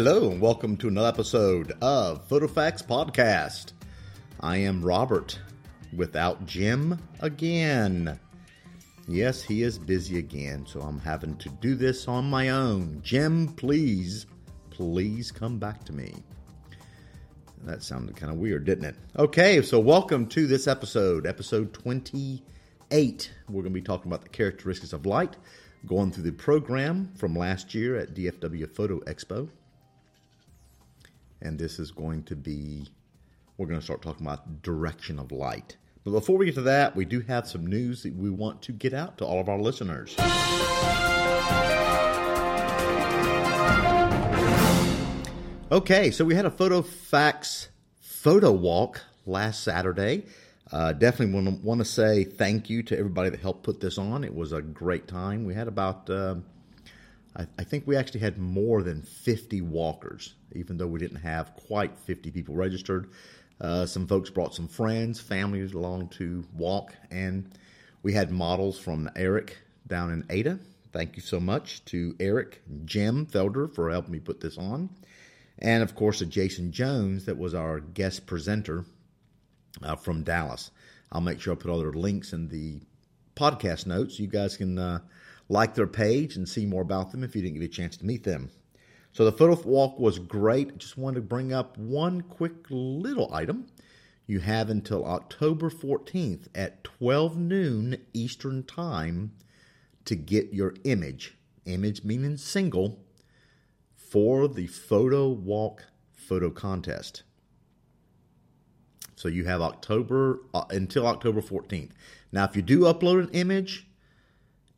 Hello, and welcome to another episode of PhotoFacts Podcast. I am Robert without Jim again. Yes, he is busy again, so I'm having to do this on my own. Jim, please, please come back to me. That sounded kind of weird, didn't it? Okay, so welcome to this episode, episode 28. We're going to be talking about the characteristics of light, going through the program from last year at DFW Photo Expo. And this is going to be, we're going to start talking about direction of light. But before we get to that, we do have some news that we want to get out to all of our listeners. Okay, so we had a photo facts photo walk last Saturday. Uh, definitely want to, say thank you to everybody that helped put this on. It was a great time. We had about, uh, I, I, think we actually had more than 50 walkers, even though we didn't have quite 50 people registered. Uh, some folks brought some friends, families along to walk, and we had models from Eric down in Ada. Thank you so much to Eric Jim Felder for helping me put this on and of course, to Jason Jones, that was our guest presenter uh, from Dallas. I'll make sure I put all their links in the podcast notes. You guys can uh, like their page and see more about them if you didn't get a chance to meet them. So the photo walk was great. Just wanted to bring up one quick little item. You have until October 14th at 12 noon Eastern Time to get your image. Image meaning single for the photo walk photo contest. So you have October uh, until October 14th. Now, if you do upload an image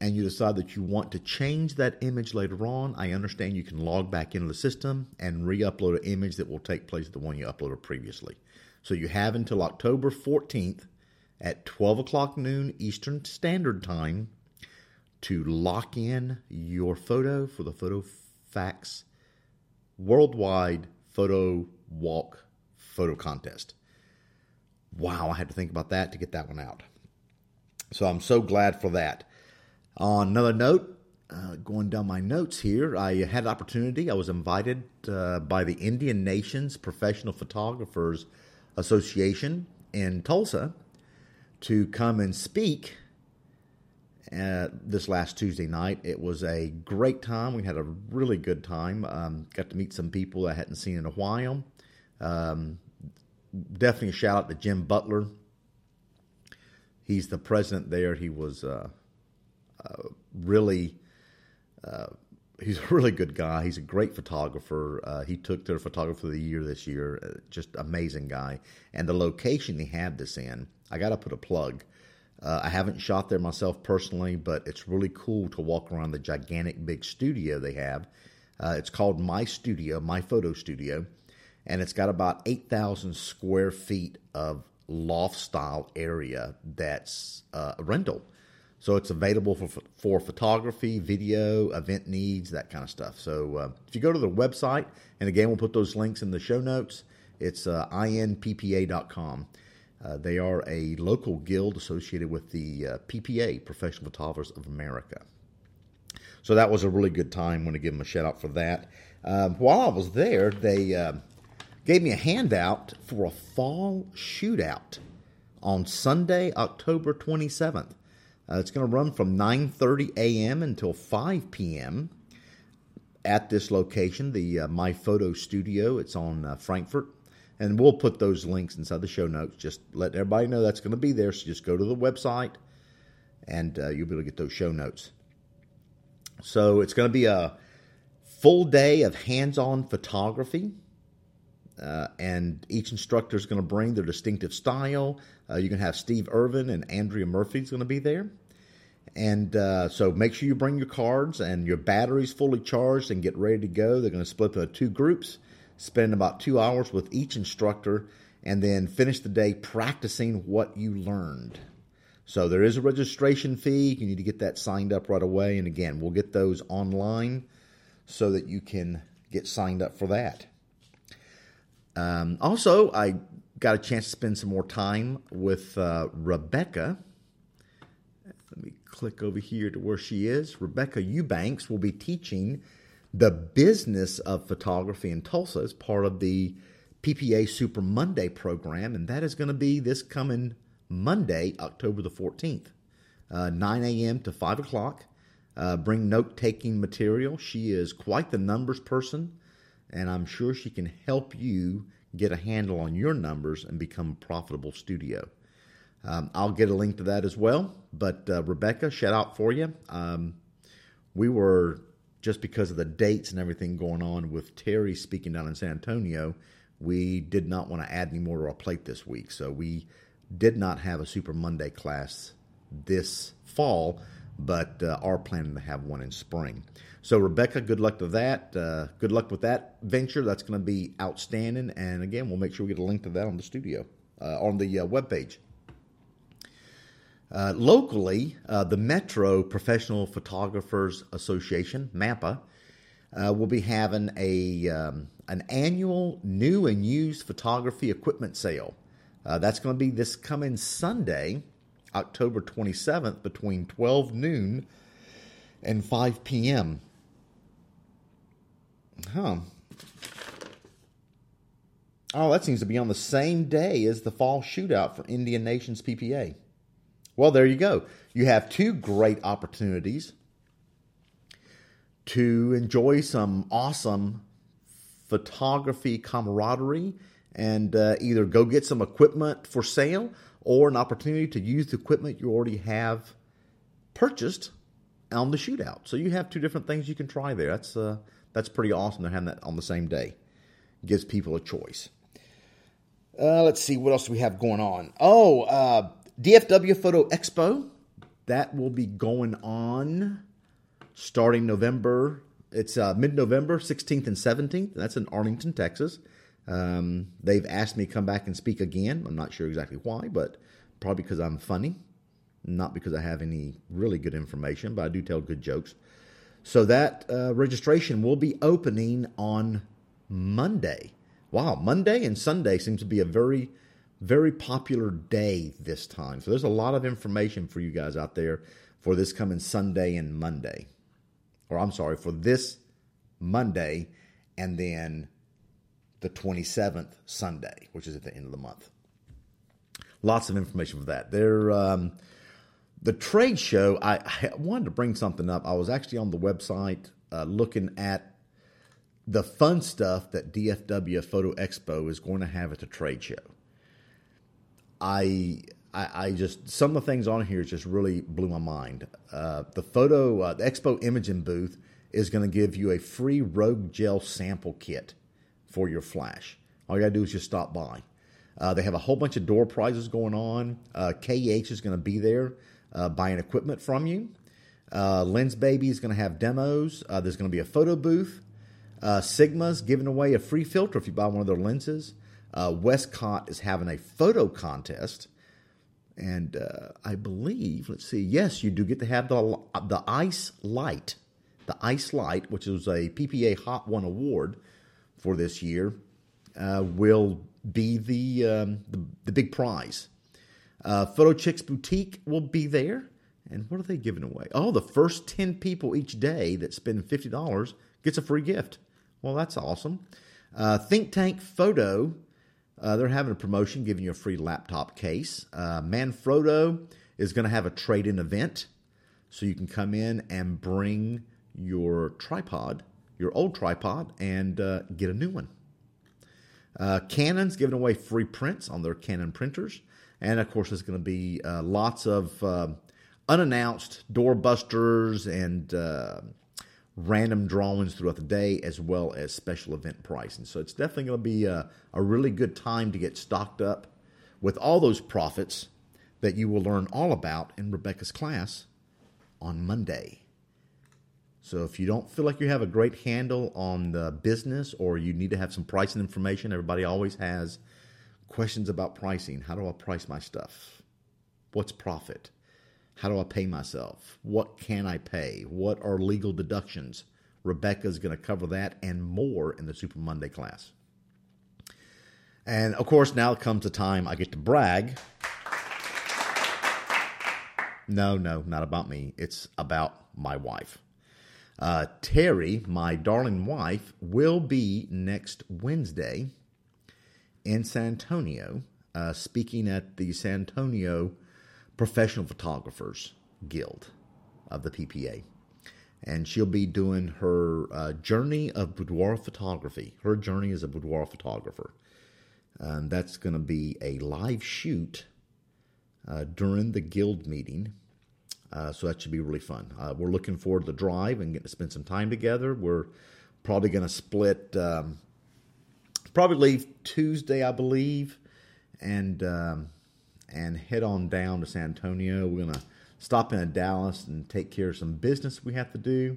and you decide that you want to change that image later on, I understand you can log back into the system and re upload an image that will take place the one you uploaded previously. So you have until October 14th at 12 o'clock noon Eastern Standard Time to lock in your photo for the Photo Facts worldwide photo walk photo contest. Wow, I had to think about that to get that one out. So I'm so glad for that. On another note, uh, going down my notes here, I had an opportunity. I was invited uh, by the Indian Nations Professional Photographers Association in Tulsa to come and speak uh, this last Tuesday night. It was a great time. We had a really good time. Um, got to meet some people I hadn't seen in a while. Um, definitely a shout out to Jim Butler. He's the president there. He was really. Uh, he's a really good guy. He's a great photographer. Uh, he took their photographer of the year this year. Uh, just amazing guy. And the location he had this in, I got to put a plug. Uh, I haven't shot there myself personally, but it's really cool to walk around the gigantic big studio they have. Uh, it's called My Studio, My Photo Studio, and it's got about 8,000 square feet of loft style area that's uh, a rental. So it's available for, for photography, video, event needs, that kind of stuff. So uh, if you go to the website, and again, we'll put those links in the show notes, it's uh, inppa.com. Uh, they are a local guild associated with the uh, PPA, Professional Photographers of America. So that was a really good time. I want to give them a shout out for that. Um, while I was there, they uh, gave me a handout for a fall shootout on Sunday, October 27th. Uh, it's going to run from 9:30 a.m. until 5 p.m. at this location, the uh, My Photo Studio. It's on uh, Frankfort and we'll put those links inside the show notes. Just let everybody know that's going to be there. So just go to the website and uh, you'll be able to get those show notes. So it's going to be a full day of hands on photography. Uh, and each instructor is going to bring their distinctive style. Uh, you're going to have Steve Irvin and Andrea Murphy is going to be there. And uh, so make sure you bring your cards and your batteries fully charged and get ready to go. They're going to split into two groups spend about two hours with each instructor, and then finish the day practicing what you learned. So there is a registration fee. You need to get that signed up right away. And again, we'll get those online so that you can get signed up for that. Um, also, I got a chance to spend some more time with uh, Rebecca. Let me click over here to where she is. Rebecca Eubanks will be teaching the business of photography in Tulsa as part of the PPA Super Monday program, and that is going to be this coming Monday, October the 14th, uh, 9 a.m. to 5 o'clock. Uh, bring note taking material. She is quite the numbers person, and I'm sure she can help you get a handle on your numbers and become a profitable studio. Um, I'll get a link to that as well. But uh, Rebecca, shout out for you. Um, we were just because of the dates and everything going on with Terry speaking down in San Antonio, we did not want to add any more to our plate this week. So we did not have a Super Monday class this fall, but uh, are planning to have one in spring. So, Rebecca, good luck to that. Uh, good luck with that venture. That's going to be outstanding. And again, we'll make sure we get a link to that on the studio, uh, on the uh, webpage. Uh, locally, uh, the Metro Professional Photographers Association, MAPA, uh, will be having a um, an annual new and used photography equipment sale. Uh, that's going to be this coming Sunday, October 27th, between 12 noon and 5 p.m. Huh. Oh, that seems to be on the same day as the fall shootout for Indian Nations PPA. Well, there you go. You have two great opportunities to enjoy some awesome photography camaraderie and uh, either go get some equipment for sale or an opportunity to use the equipment you already have purchased on the shootout. So you have two different things you can try there. That's uh, that's pretty awesome to have that on the same day. Gives people a choice. Uh, let's see what else we have going on. Oh, uh, DFW Photo Expo that will be going on starting November. It's uh, mid November, 16th and 17th. That's in Arlington, Texas. Um, they've asked me to come back and speak again. I'm not sure exactly why, but probably because I'm funny, not because I have any really good information, but I do tell good jokes. So that uh, registration will be opening on Monday. Wow, Monday and Sunday seems to be a very, very popular day this time. So there's a lot of information for you guys out there for this coming Sunday and Monday. Or I'm sorry, for this Monday and then the 27th Sunday, which is at the end of the month. Lots of information for that. There, um, the trade show, I, I, wanted to bring something up. I was actually on the website uh, looking at the fun stuff that DFW Photo Expo is going to have at the trade show. I, I, I just some of the things on here just really blew my mind. Uh, the photo, uh, the Expo Imaging booth is going to give you a free Rogue Gel sample kit for your flash. All you got to do is just stop by. Uh, they have a whole bunch of door prizes going on. Uh, KEH is going to be there uh, buying equipment from you. Uh, Lensbaby is going to have demos. Uh, there's going to be a photo booth. Uh, Sigma's giving away a free filter if you buy one of their lenses. Uh, Westcott is having a photo contest. And uh, I believe, let's see, yes, you do get to have the, the Ice Light. The Ice Light, which is a PPA Hot One award for this year, will be the, um, the, the big prize. Uh, Photo Chicks Boutique will be there. And what are they giving away? Oh, the first 10 people each day that spend $50 gets a free gift. Well, that's awesome. Uh, Think Tank Photo, uh, they're having a promotion giving you a free laptop case. Uh, Manfrotto is going to have a trade in event. So you can come in and bring your tripod, your old tripod, and uh, get a new one. Uh, Canon's giving away free prints on their Canon printers. And of course, there's going to be uh, lots of uh, unannounced doorbusters and uh, random drawings throughout the day, as well as special event pricing. So it's definitely going to be a, a really good time to get stocked up with all those profits that you will learn all about in Rebecca's class on Monday. So if you don't feel like you have a great handle on the business or you need to have some pricing information, everybody always has questions about pricing. How do I price my stuff? What's profit? How do I pay myself? What can I pay? What are legal deductions? Rebecca's going to cover that and more in the Super Monday class. And of course, now comes the time I get to brag. No, no, not about me. It's about my wife. Uh, Terry, my darling wife, will be next Wednesday in San Antonio, uh, speaking at the San Antonio Professional Photographers Guild of the PPA. And she'll be doing her uh, journey of boudoir photography. Her journey as a boudoir photographer. And that's going to be a live shoot uh, during the guild meeting uh, so that should be really fun. Uh, we're looking forward to the drive and getting to spend some time together. We're probably going to split, um, probably leave Tuesday, I believe, and um, and head on down to San Antonio. We're to stop in Dallas and take care of some business we have to do,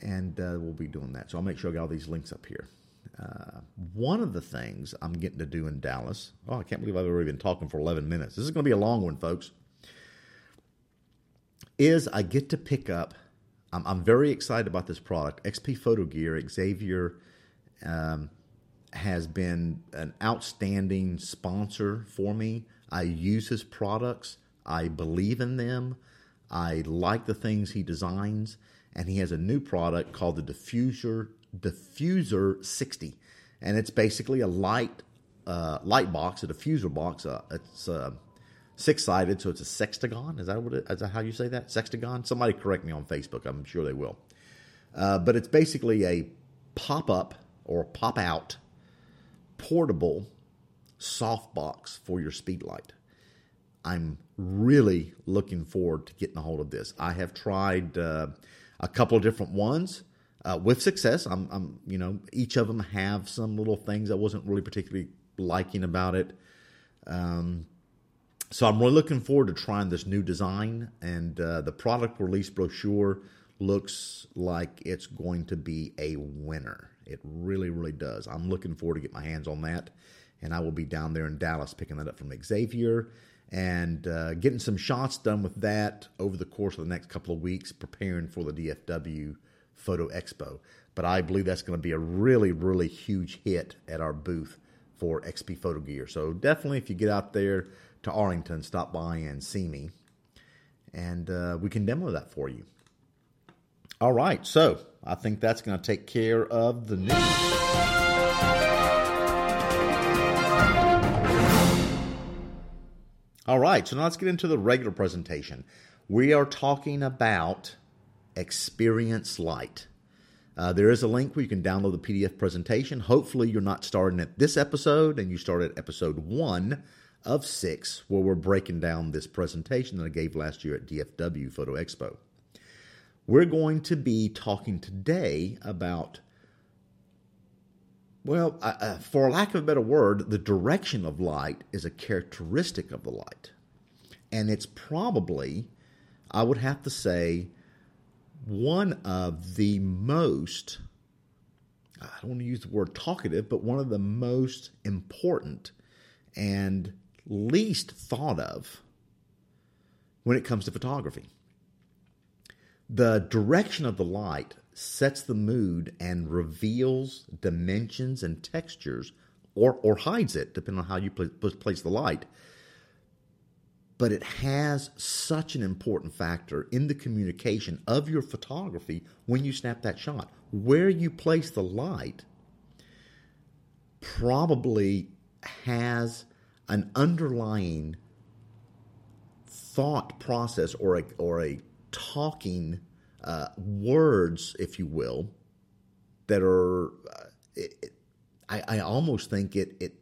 and uh, we'll be doing that. So I'll make sure I got all these links up here. Uh, one of the things I'm getting to do in Dallas. Oh, I can't believe I've already been talking for 11 minutes. This is going to be a long one, folks is I get to pick up. I'm, I'm very excited about this product. XP Photo Gear, Xavier um, has been an outstanding sponsor for me. I use his products. I believe in them. I like the things he designs, and he has a new product called the Diffuser Diffuser 60, and it's basically a light uh, light box, a diffuser box. Uh, it's uh, six sided, so it's a sextagon. Is that what it, is that how you say that? Sextagon? Somebody correct me on Facebook. I'm sure they will. Uh, but it's basically a pop up or pop out portable softbox for your speedlight. I'm really looking forward to getting a hold of this. I have tried uh, a couple of different ones uh, with success. I'm, I'm, you know, each of them have some little things I wasn't really particularly liking about it. Um, so I'm really looking forward to trying this new design, and uh, the product release brochure looks like it's going to be a winner. It really, really does. I'm looking forward to get my hands on that, and I will be down there in Dallas picking that up from Xavier and uh, getting some shots done with that over the course of the next couple of weeks, preparing for the DFW Photo Expo. But I believe that's going to be a really, really huge hit at our booth for XP Photo Gear. So definitely, if you get out there to Arlington, stop by and see me, and uh, we can demo that for you. All right, so I think that's going to take care of the news. All right, so now let's get into the regular presentation. We are talking about Experience Light. Uh, there is a link where you can download the PDF presentation. Hopefully, you're not starting at this episode and you start at episode one of six where we're breaking down this presentation that I gave last year at DFW Photo Expo. We're going to be talking today about, well, uh, uh, for lack of a better word, the direction of light is a characteristic of the light. And it's probably, I would have to say, one of the most, I don't want to use the word talkative, but one of the most important and least thought of when it comes to photography. The direction of the light sets the mood and reveals dimensions and textures or, or hides it, depending on how you place the light. But it has such an important factor in the communication of your photography when you snap that shot. Where you place the light probably has an underlying thought process or a, or a talking uh, words, if you will, that are. Uh, it, it, I, I almost think it it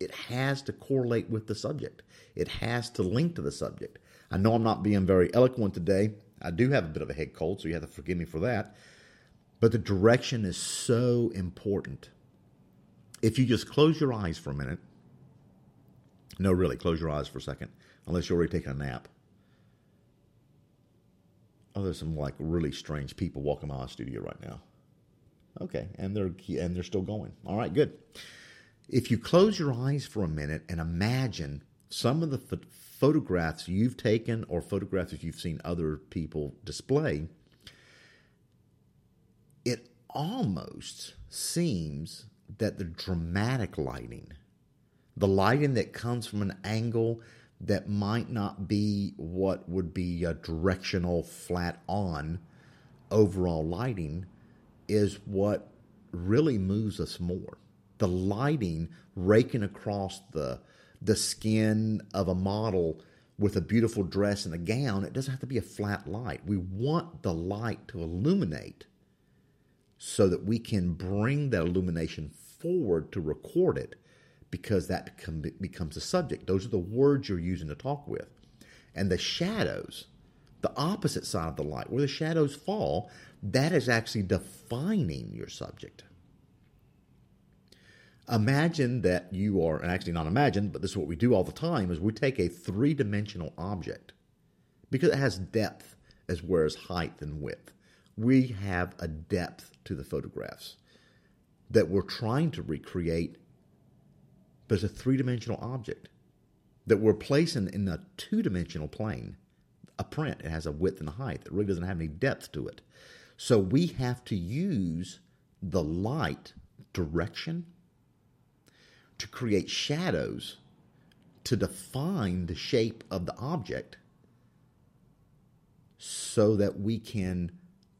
it has to correlate with the subject. It has to link to the subject. I know I'm not being very eloquent today. I do have a bit of a head cold, so you have to forgive me for that. But the direction is so important. If you just close your eyes for a minute no, really, close your eyes for a second, unless you're already taking a nap. Oh, there's some like really strange people walking by the studio right now. Okay, and they're and they're still going. All right, good. If you close your eyes for a minute and imagine some of the ph- photographs you've taken or photographs that you've seen other people display, it almost seems that the dramatic lighting the lighting that comes from an angle that might not be what would be a directional flat on overall lighting is what really moves us more. The lighting raking across the the skin of a model with a beautiful dress and a gown, it doesn't have to be a flat light. We want the light to illuminate so that we can bring that illumination forward to record it because that become, becomes a subject. Those are the words you're using to talk with. And the shadows, the opposite side of the light, where the shadows fall, that is actually defining your subject. Imagine that you are, and actually not imagine, but this is what we do all the time, is we take a three-dimensional object because it has depth as well as height and width. We have a depth to the photographs that we're trying to recreate, but it's a three-dimensional object that we're placing in a two-dimensional plane. A print, it has a width and a height. It really doesn't have any depth to it. So we have to use the light direction to create shadows to define the shape of the object so that we can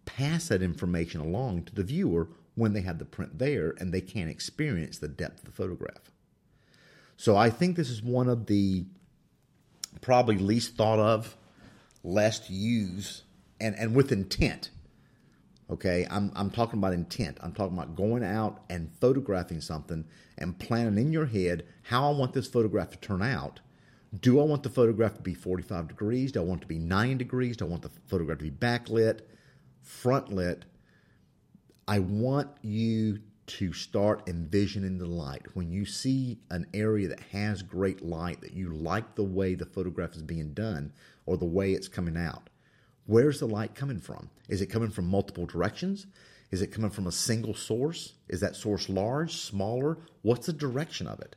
pass that information along to the viewer when they have the print there and they can experience the depth of the photograph. So I think this is one of the probably least thought of, less used, and, and with intent Okay, I'm, I'm talking about intent. I'm talking about going out and photographing something and planning in your head how I want this photograph to turn out. Do I want the photograph to be 45 degrees? Do I want it to be 90 degrees? Do I want the photograph to be backlit, front lit? I want you to start envisioning the light. When you see an area that has great light, that you like the way the photograph is being done or the way it's coming out, Where's the light coming from? Is it coming from multiple directions? Is it coming from a single source? Is that source large, smaller? What's the direction of it?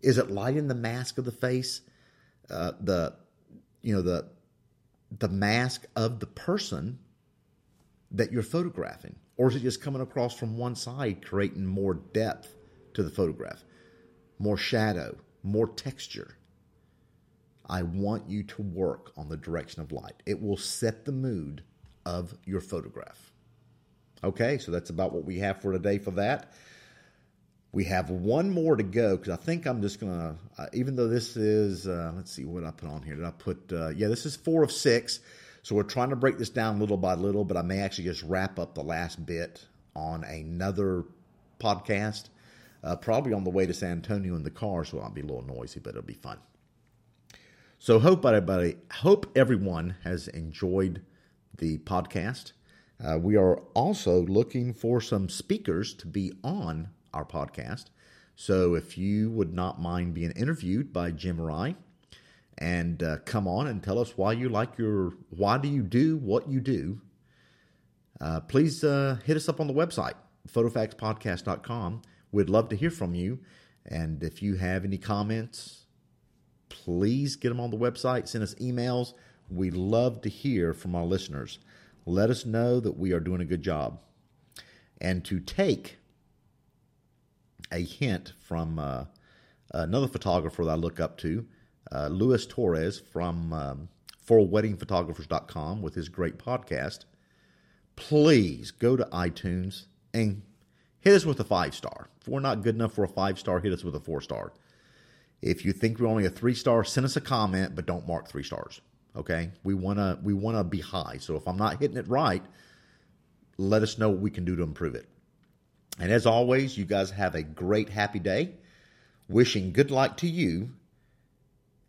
Is it lighting the mask of the face, uh, the you know the the mask of the person that you're photographing, or is it just coming across from one side, creating more depth to the photograph, more shadow, more texture? I want you to work on the direction of light. It will set the mood of your photograph. Okay, so that's about what we have for today for that. We have one more to go because I think I'm just going to, uh, even though this is, uh, let's see what I put on here. Did I put, uh, yeah, this is four of six. So we're trying to break this down little by little, but I may actually just wrap up the last bit on another podcast, uh, probably on the way to San Antonio in the car. So it'll be a little noisy, but it'll be fun. So hope everybody, hope everyone has enjoyed the podcast. Uh, we are also looking for some speakers to be on our podcast. So if you would not mind being interviewed by Jim or I, and uh, come on and tell us why you like your, why do you do what you do, uh, please uh, hit us up on the website, photofaxpodcast.com. We'd love to hear from you. And if you have any comments, please get them on the website. Send us emails. We love to hear from our listeners. Let us know that we are doing a good job. And to take a hint from uh, another photographer that I look up to, uh, Luis Torres from um, forweddingphotographers.com with his great podcast, please go to iTunes and hit us with a five star. If we're not good enough for a five star, hit us with a four star. If you think we're only a three star, send us a comment, but don't mark three stars. Okay, we wanna we wanna be high. So if I'm not hitting it right, let us know what we can do to improve it. And as always, you guys have a great happy day. Wishing good luck to you,